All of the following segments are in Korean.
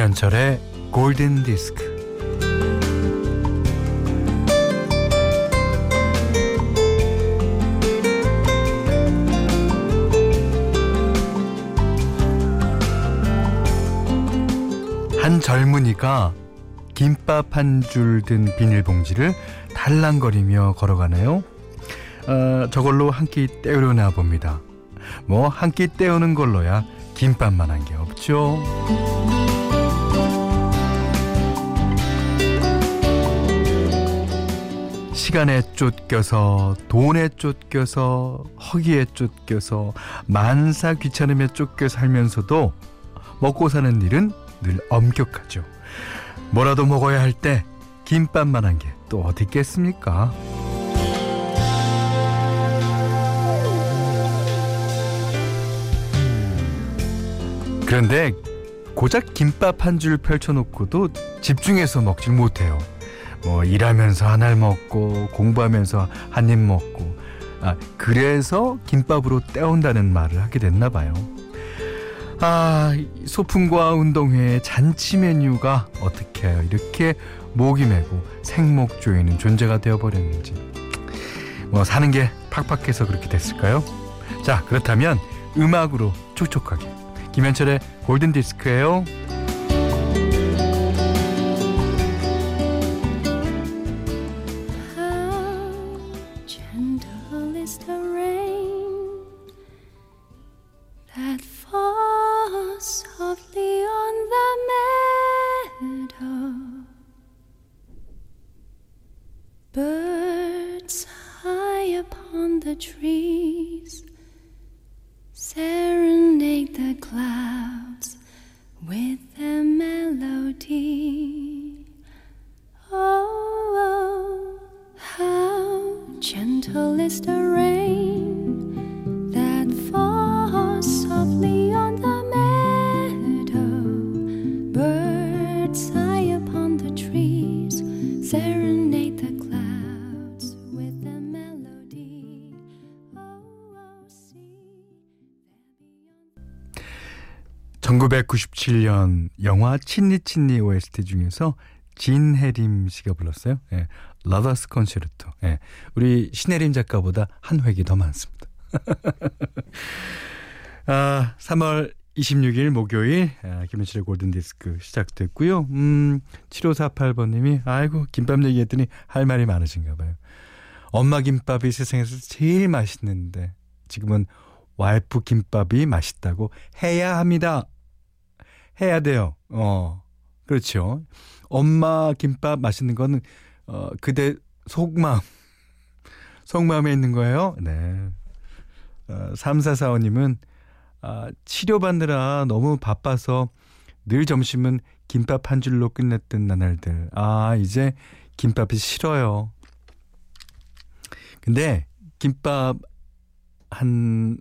김현철의 골든 디스크. 한 젊은이가 김밥 한 줄 든 비닐봉지를 달랑거리며 걸어가네요. 어, 저걸로 한 끼 때우려나 봅니다. 뭐 한 끼 때우는 걸로야 김밥만한 게 없죠. 시간에 쫓겨서 돈에 쫓겨서 허기에 쫓겨서 만사 귀찮음에 쫓겨 살면서도 먹고 사는 일은 늘 엄격하죠. 뭐라도 먹어야 할 때 김밥만 한 게 또 어디 있겠습니까? 그런데 고작 김밥 한 줄 펼쳐놓고도 집중해서 먹질 못해요. 뭐 일하면서 하나를 먹고 공부하면서 한 입 먹고 아 그래서 김밥으로 때운다는 말을 하게 됐나 봐요. 아 소풍과 운동회 잔치 메뉴가 어떻게 이렇게 목이 메고 생목 조이는 존재가 되어버렸는지 뭐 사는 게 팍팍해서 그렇게 됐을까요? 자 그렇다면 음악으로 촉촉하게 김현철의 골든 디스크예요. Trees serenade the clouds with their melody. Oh, oh, how gentle is the rain that falls softly on the meadow. Birds sigh upon the trees, serenade the clouds 1997년 영화 친니 친니 OST 중에서 진혜림 씨가 불렀어요. 예, Lover's Concerto. 예, 우리 신혜림 작가보다 한 획이 더 많습니다. 아, 3월 26일 목요일 아, 김현철의 골든디스크 시작됐고요. 음, 7548번님이 아이고 김밥 얘기했더니 할 말이 많으신가 봐요. 엄마 김밥이 세상에서 제일 맛있는데 지금은 와이프 김밥이 맛있다고 해야 합니다. 해야 돼요. 어, 그렇죠. 엄마 김밥 맛있는 거는 어, 그대 속마음, 속마음에 있는 거예요. 네. 어, 3445님은 아, 치료받느라 너무 바빠서 늘 점심은 김밥 한 줄로 끝냈던 나날들. 아, 이제 김밥이 싫어요. 근데 김밥 한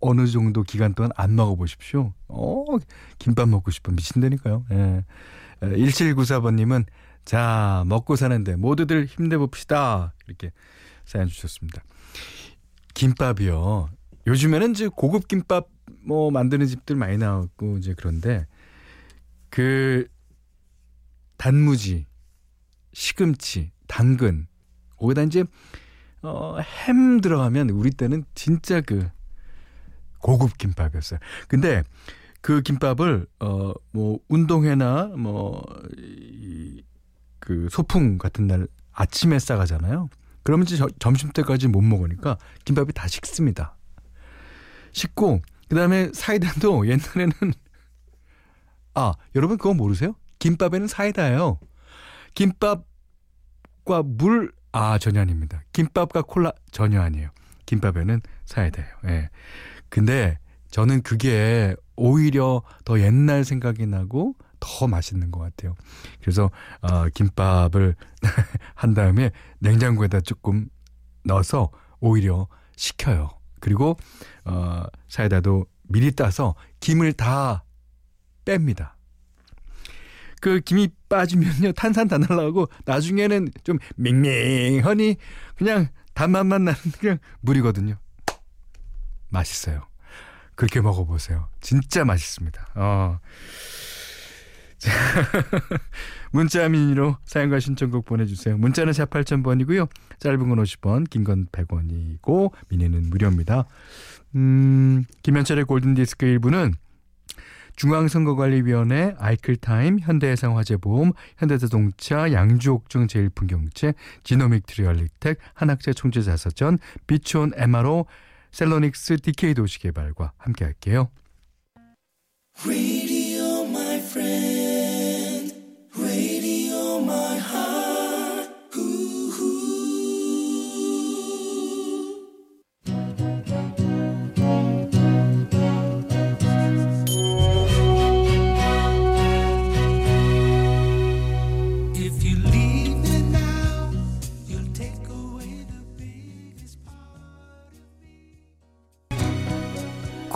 어느 정도 기간 동안 안 먹어보십시오. 어, 김밥 먹고 싶어 미친다니까요. 예. 1794번님은 자, 먹고 사는데 모두들 힘내봅시다. 이렇게 사연 주셨습니다. 김밥이요. 요즘에는 이제 고급 김밥 뭐 만드는 집들 많이 나왔고 이제 그런데 그 단무지, 시금치, 당근 거기다 이제 어, 햄 들어가면 우리 때는 진짜 그 고급 김밥이었어요. 근데 그 김밥을 어 뭐 운동회나 뭐그 소풍 같은 날 아침에 싸가잖아요. 그러면 이제 저, 점심 때까지 못 먹으니까 김밥이 다 식습니다. 식고 그다음에 사이다도 옛날에는 아 여러분 그거 모르세요? 김밥에는 사이다예요. 김밥과 물 아 전혀 아닙니다. 김밥과 콜라 전혀 아니에요. 김밥에는 사이다예요. 예. 근데 저는 그게 오히려 더 옛날 생각이 나고 더 맛있는 것 같아요. 그래서 어, 김밥을 한 다음에 냉장고에다 조금 넣어서 오히려 식혀요. 그리고 어, 사이다도 미리 따서 김을 다 뺍니다. 그 김이 빠지면요 탄산 다 날라가고 나중에는 좀 밍밍하니 그냥 단맛만 나는 그냥 물이거든요. 맛있어요. 그렇게 먹어보세요. 진짜 맛있습니다. 어. 문자 미니로 사연과 신청곡 보내주세요. 문자는 4 8000번이고요. 짧은 건 50원, 긴 건 100원이고 미니는 무료입니다. 음, 김현철의 골든디스크 1부는 중앙선거관리위원회, 아이클타임, 현대해상화재보험, 현대자동차, 양주옥중 제일풍경채, 지노믹 트리얼리텍, 한학재 총재자서전, 비촌 MRO, 셀로닉스 DK 도시 개발과 함께 할게요.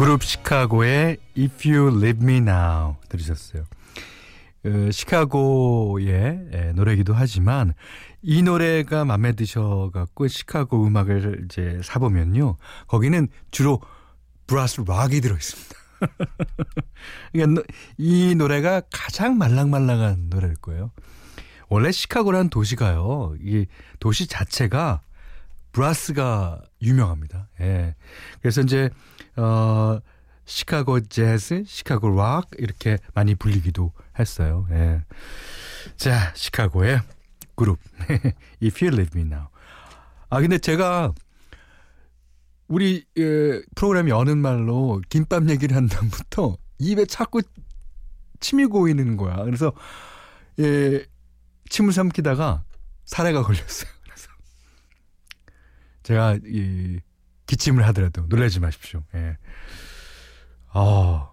그룹 시카고의 If You Leave Me Now 들으셨어요. 어, 시카고의 예, 노래이기도 하지만 이 노래가 마음에 드셔갖고 시카고 음악을 이제 사보면요. 거기는 주로 브라스 락이 들어있습니다. 그러니까 이 노래가 가장 말랑말랑한 노래일 거예요. 원래 시카고라는 도시가요. 이 도시 자체가 브라스가 유명합니다. 예. 그래서 이제 어 시카고 재즈, 시카고 락 이렇게 많이 불리기도 했어요. 예. 자, 시카고의 그룹 If You Leave Me Now. 아 근데 제가 우리 예, 프로그램 여는 말로 김밥 얘기를 한 다음부터 입에 자꾸 침이 고이는 거야. 그래서 예, 침을 삼키다가 사례가 걸렸어요. 제가 이 기침을 하더라도 놀라지 마십시오. 예. 아,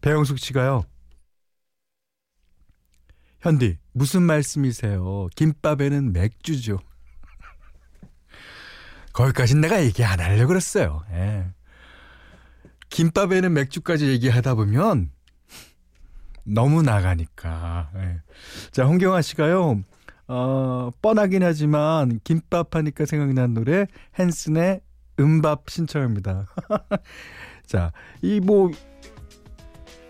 배영숙 씨가요. 현디, 무슨 말씀이세요? 김밥에는 맥주죠. 거기까진 내가 얘기 안 하려고 그랬어요. 예. 김밥에는 맥주까지 얘기하다 보면 너무 나가니까. 예. 자, 홍경아 씨가요. 어, 뻔하긴 하지만 김밥 하니까 생각난 노래 헨슨의 음밥 신청입니다. 자, 이 뭐,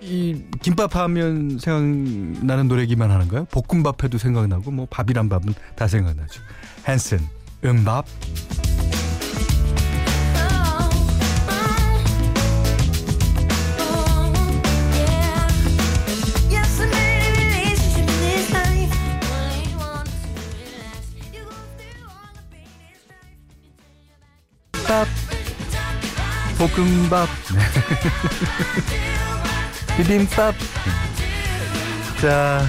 이 김밥 하면 생각나는 노래기만 하는가요? 볶음밥 해도 생각나고 뭐 밥이란 밥은 다 생각나죠. 헨슨 음밥 밥 볶음밥. 비빔밥. 자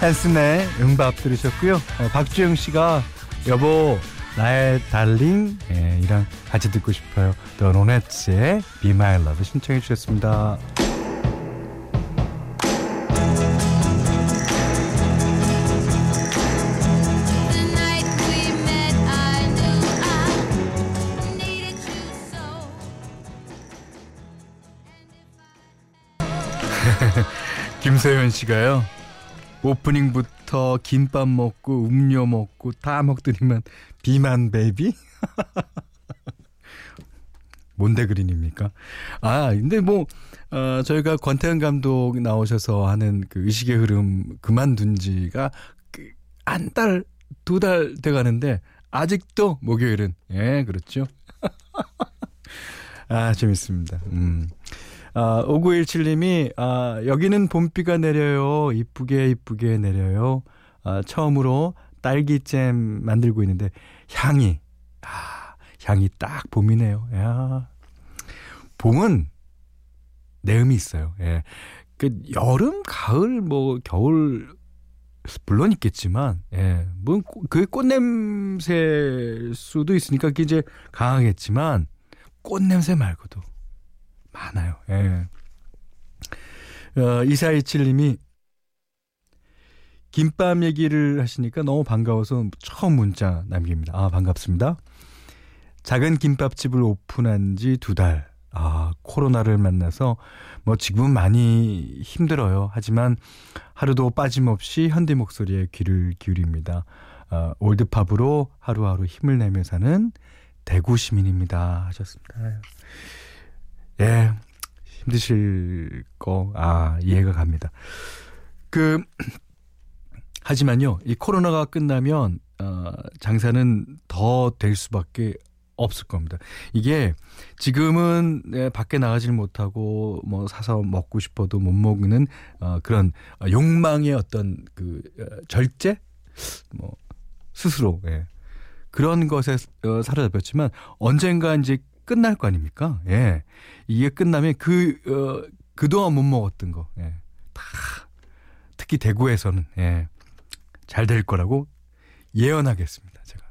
헨슨의 음밥 들으셨고요. 어, 박주영 씨가 여보 나의 달링. 예, 이랑 같이 듣고 싶어요. 더 로네츠의 Be My Love 신청해 주셨습니다 김세현 씨가요. 오프닝부터 김밥 먹고 음료 먹고 다 먹더니만 비만 베이비? 뭔데 그린입니까? 아, 근데 뭐, 어, 저희가 권태현 감독 나오셔서 하는 그 의식의 흐름 그만둔 지가 그 한 달, 두 달 돼 가는데 아직도 목요일은, 예, 그렇죠. 아, 재밌습니다. 음. 아, 5917님이, 아, 여기는 봄비가 내려요. 이쁘게, 이쁘게 내려요. 아, 처음으로 딸기잼 만들고 있는데, 향이, 아, 향이 딱 봄이네요. 야 봄은 내음이 있어요. 예. 그, 여름, 가을, 뭐, 겨울, 물론 있겠지만, 예. 뭐, 그 꽃냄새일 수도 있으니까 그게 이제 강하겠지만, 꽃냄새 말고도 많아요. 예. 어, 2427님이 김밥 얘기를 하시니까 너무 반가워서 처음 문자 남깁니다. 아, 반갑습니다. 작은 김밥집을 오픈한 지 두 달. 아, 코로나를 만나서 뭐 지금은 많이 힘들어요. 하지만 하루도 빠짐없이 현대 목소리에 귀를 기울입니다. 아, 올드팝으로 하루하루 힘을 내며 사는 대구 시민입니다. 하셨습니다. 예, 힘드실 거, 아, 이해가 갑니다. 그 하지만요, 이 코로나가 끝나면 어, 장사는 더 될 수밖에 없을 겁니다. 이게 지금은 네, 밖에 나가질 못하고 뭐 사서 먹고 싶어도 못 먹는 어, 그런 욕망의 어떤 그 어, 절제 뭐 스스로 예. 그런 것에 어, 사로잡혔지만 언젠가 이제 끝날 거 아닙니까? 예. 이게 끝나면 그 어, 그동안 못 먹었던 거 예. 다 특히 대구에서는 예. 잘 될 거라고 예언하겠습니다. 제가.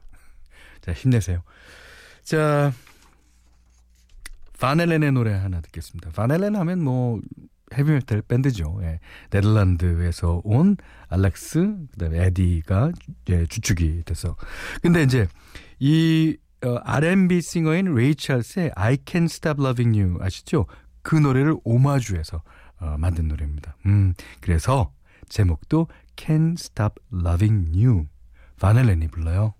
자, 힘내세요. 자, 바넬렌의 노래 하나 듣겠습니다. 바넬렌 하면 뭐 헤비메탈 밴드죠. 예. 네덜란드에서 온 알렉스 그다음에 에디가 예, 주축이 돼서 근데 이제 이 어, R&B 싱어인 레이 찰스의 I Can't Stop Loving You 아시죠? 그 노래를 오마주해서 어, 만든 노래입니다. 음, 그래서 제목도 Can't Stop Loving You 바넬렌이 불러요.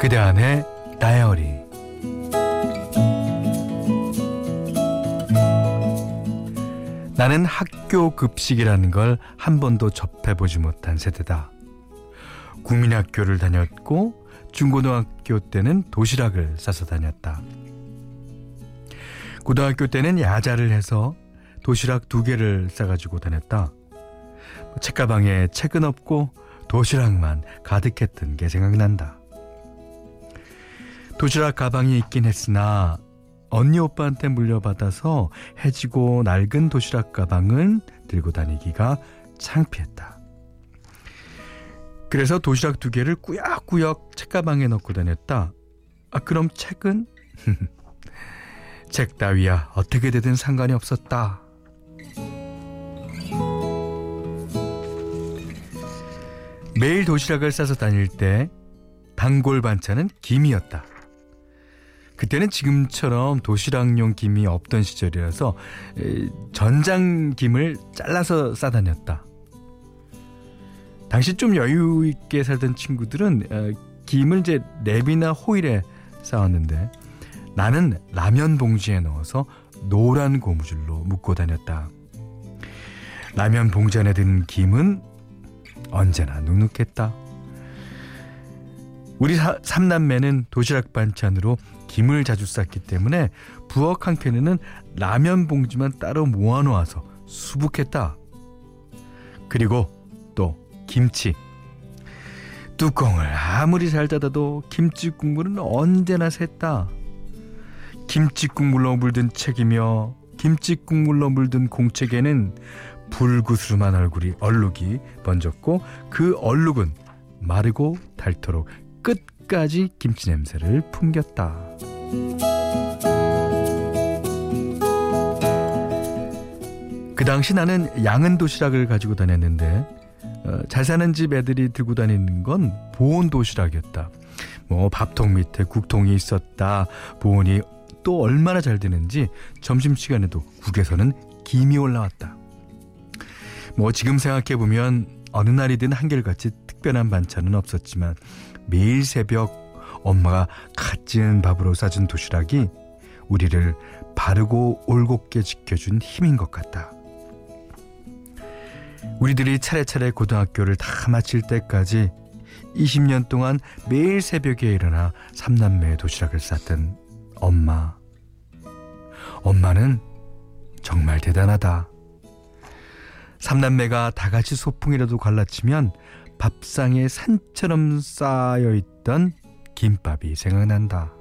그대 안의 다이어리 나는 학교 급식이라는 걸 한 번도 접해보지 못한 세대다. 국민학교를 다녔고 중고등학교 때는 도시락을 싸서 다녔다. 고등학교 때는 야자를 해서 도시락 두 개를 싸가지고 다녔다. 책가방에 책은 없고 도시락만 가득했던 게 생각난다. 도시락 가방이 있긴 했으나 언니 오빠한테 물려받아서 해지고 낡은 도시락 가방은 들고 다니기가 창피했다. 그래서 도시락 두 개를 꾸역꾸역 책가방에 넣고 다녔다. 아, 그럼 책은? 책 따위야 어떻게 되든 상관이 없었다. 매일 도시락을 싸서 다닐 때 단골 반찬은 김이었다. 그때는 지금처럼 도시락용 김이 없던 시절이라서 전장 김을 잘라서 싸다녔다. 당시 좀 여유 있게 살던 친구들은 어, 김을 이제 랩이나 호일에 싸왔는데 나는 라면 봉지에 넣어서 노란 고무줄로 묶고 다녔다. 라면 봉지 안에 든 김은 언제나 눅눅했다. 우리 사, 삼남매는 도시락 반찬으로 김을 자주 쌌기 때문에 부엌 한켠에는 라면 봉지만 따로 모아놓아서 수북했다. 그리고 또 김치. 뚜껑을 아무리 잘 닫아도 김치 국물은 언제나 샜다. 김치 국물로 물든 책이며 김치 국물로 물든 공책에는 불구스름한 얼굴이 얼룩이 번졌고 그 얼룩은 마르고 닳도록 끝까지 김치 냄새를 풍겼다. 그 당시 나는 양은 도시락을 가지고 다녔는데 어, 잘 사는 집 애들이 들고 다니는 건 보온 도시락이었다. 뭐 밥통 밑에 국통이 있었다. 보온이 또 얼마나 잘 되는지 점심시간에도 국에서는 김이 올라왔다. 뭐 지금 생각해 보면 어느 날이든 한결같이 특별한 반찬은 없었지만 매일 새벽 엄마가 갓 지은 밥으로 싸준 도시락이 우리를 바르고 올곧게 지켜준 힘인 것 같다. 우리들이 차례차례 고등학교를 다 마칠 때까지 20년 동안 매일 새벽에 일어나 삼남매의 도시락을 쌌던 엄마. 엄마는 정말 대단하다. 삼남매가 다 같이 소풍이라도 갈라치면 밥상에 산처럼 쌓여 있던 김밥이 생각난다.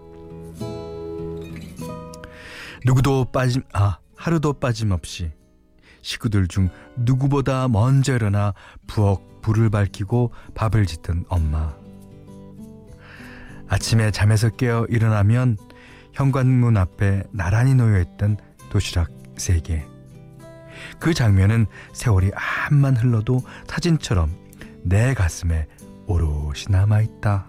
누구도 빠짐, 아, 하루도 빠짐없이 식구들 중 누구보다 먼저 일어나 부엌 불을 밝히고 밥을 짓던 엄마. 아침에 잠에서 깨어 일어나면 현관문 앞에 나란히 놓여 있던 도시락 세 개. 그 장면은 세월이 암만 흘러도 사진처럼 내 가슴에 오롯이 남아있다.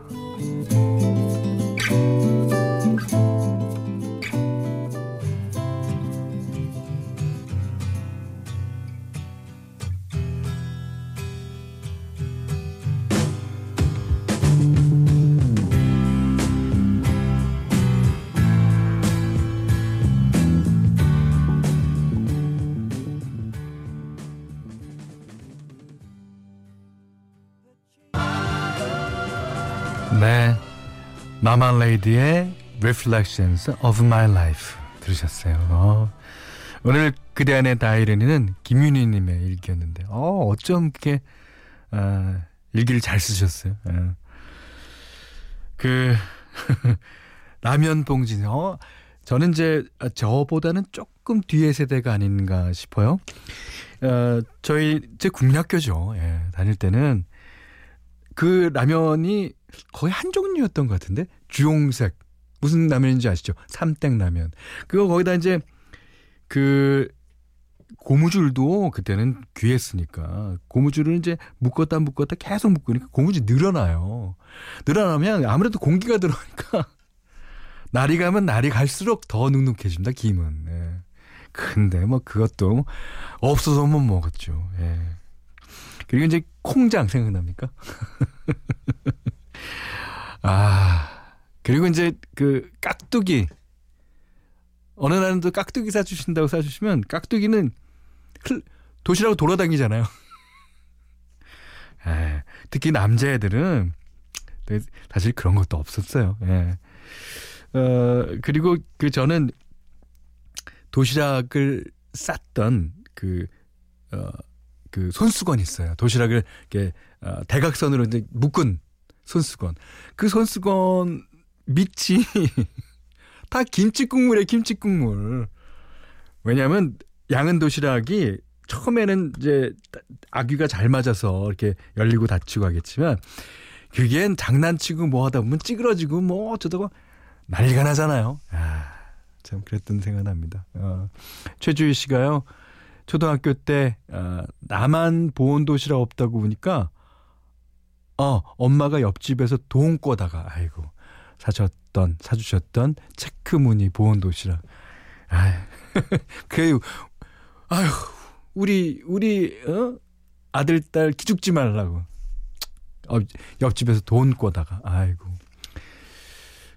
네. 마마 레이드의 Reflections of My Life 들으셨어요. 어. 오늘 그대 안의 다이어리는 김윤희 님의 일기였는데, 어, 어쩜 그렇게, 어, 일기를 잘 쓰셨어요. 어. 그, 라면 봉지, 어, 저는 이제 저보다는 조금 뒤의 세대가 아닌가 싶어요. 어, 저희, 제 국민학교죠. 예, 다닐 때는 그 라면이 거의 한 종류였던 것 같은데 주홍색 무슨 라면인지 아시죠? 삼땡 라면. 그거 거기다 이제 그 고무줄도 그때는 귀했으니까 고무줄을 이제 묶었다 묶었다 계속 묶으니까 고무줄 늘어나요. 늘어나면 아무래도 공기가 들어오니까 날이 가면 날이 갈수록 더 눅눅해집니다. 김은. 예. 근데 뭐 그것도 없어서 못 먹었죠. 예. 그리고 이제 콩장 생각납니까? 아, 그리고 이제 그 깍두기. 어느 날은 또 깍두기 사주신다고 사주시면 깍두기는 도시락으로 돌아다니잖아요. 에, 특히 남자애들은 사실 그런 것도 없었어요. 예. 어, 그리고 그 저는 도시락을 쌌던 그, 어, 그 손수건 있어요. 도시락을 이렇게 어, 대각선으로 이제 묶은 손수건. 그 손수건 밑이 다 김치 국물에 김치 국물. 왜냐하면 양은 도시락이 처음에는 이제 아귀가 잘 맞아서 이렇게 열리고 닫히고 하겠지만 그게 장난치고 뭐 하다 보면 찌그러지고 뭐 어쩌다가 난리가 나잖아요. 아, 참 그랬던 생각납니다. 어, 최주희 씨가요. 초등학교 때 어, 나만 보온 도시락 없다고 보니까 어, 엄마가 옆집에서 돈 꿔다가, 아이고, 사셨던, 사주셨던 체크 무늬 보온 도시락. 아유, 그, 아유, 우리, 우리, 어? 아들, 딸 기죽지 말라고. 어, 옆집에서 돈 꿔다가, 아이고.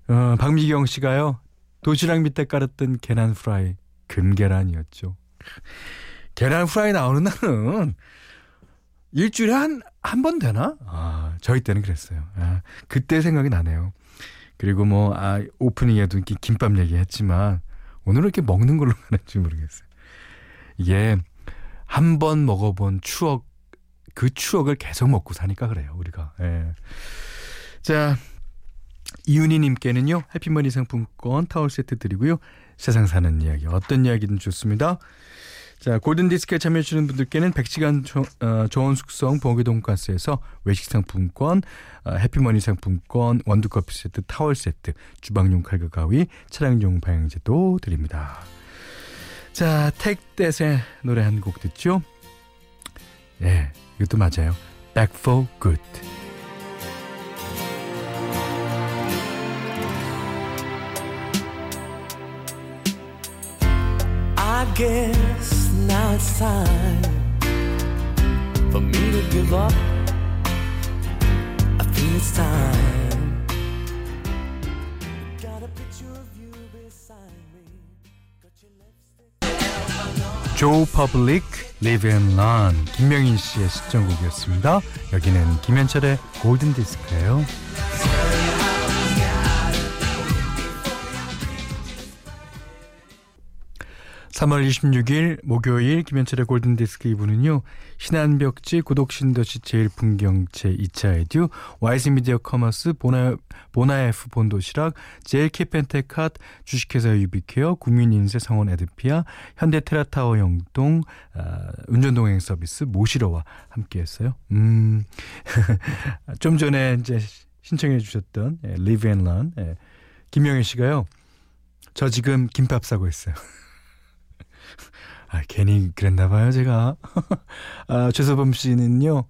어, 박미경 씨가요, 도시락 밑에 깔았던 계란 프라이, 금계란이었죠. 계란 프라이 나오는 날은 일주일에 한, 한 번 되나? 아, 저희 때는 그랬어요. 아, 그때 생각이 나네요. 그리고 뭐, 아, 오프닝에도 이렇게 김밥 얘기했지만, 오늘은 이렇게 먹는 걸로 가는지 모르겠어요. 이게, 한 번 먹어본 추억, 그 추억을 계속 먹고 사니까 그래요, 우리가. 예. 자, 이윤희님께는요, 해피머니 상품권 타월 세트 드리고요. 세상 사는 이야기, 어떤 이야기든 좋습니다. 자, 골든 디스크에 참여해주시는 분들께는 100시간 조, 어, 좋은 숙성 보기 돈가스에서 외식 상품권, 어, 해피머니 상품권, 원두커피 세트, 타월 세트, 주방용 칼과 가위, 차량용 방향제도 드립니다. 자, 택댓의 노래 한 곡 듣죠? 예, 네, 이것도 맞아요. Back for Good. guess now it's time for me to give up. I think it's time. Got a picture of you beside me. Got your lipstick. Joe Public Live and Learn 김명인 씨의 신청곡이었습니다. 여기는 김현철의 골든 디스크예요. 3월 26일 목요일 김현철의 골든디스크 2부는요. 신한벽지 고덕신도시 제일풍경채 2차 에듀 와이즈미디어 커머스 보나, 보나F 본도시락 제일캐펜테캇 주식회사 유비케어 국민인세 성원 에드피아 현대테라타워 영동 아, 운전동행 서비스 모시러와 함께했어요. 음, 좀 전에 이제 신청해 주셨던 예, Live and Learn 예, 김영애 씨가요. 저 지금 김밥 사고 있어요. 아, 괜히 그랬나 봐요, 제가. 아, 최소범 씨는요.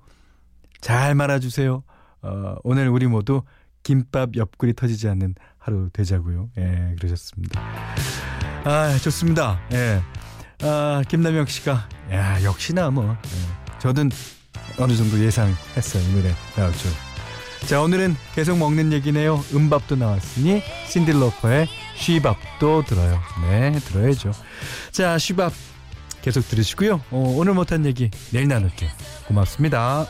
잘 말아주세요. 어, 오늘 우리 모두 김밥 옆구리 터지지 않는 하루 되자고요. 예, 그러셨습니다. 아, 좋습니다. 예. 아, 김남영 씨가, 야, 역시나 뭐, 예. 저든 어느 정도 예상했어요. 이 노래 나올 줄. 자, 오늘은 계속 먹는 얘기네요. 음밥도 나왔으니, 신딜로퍼의 쉬밥도 들어요. 네, 들어야죠. 자, 쉬밥 계속 들으시고요. 어, 오늘 못한 얘기 내일 나눌게요. 고맙습니다.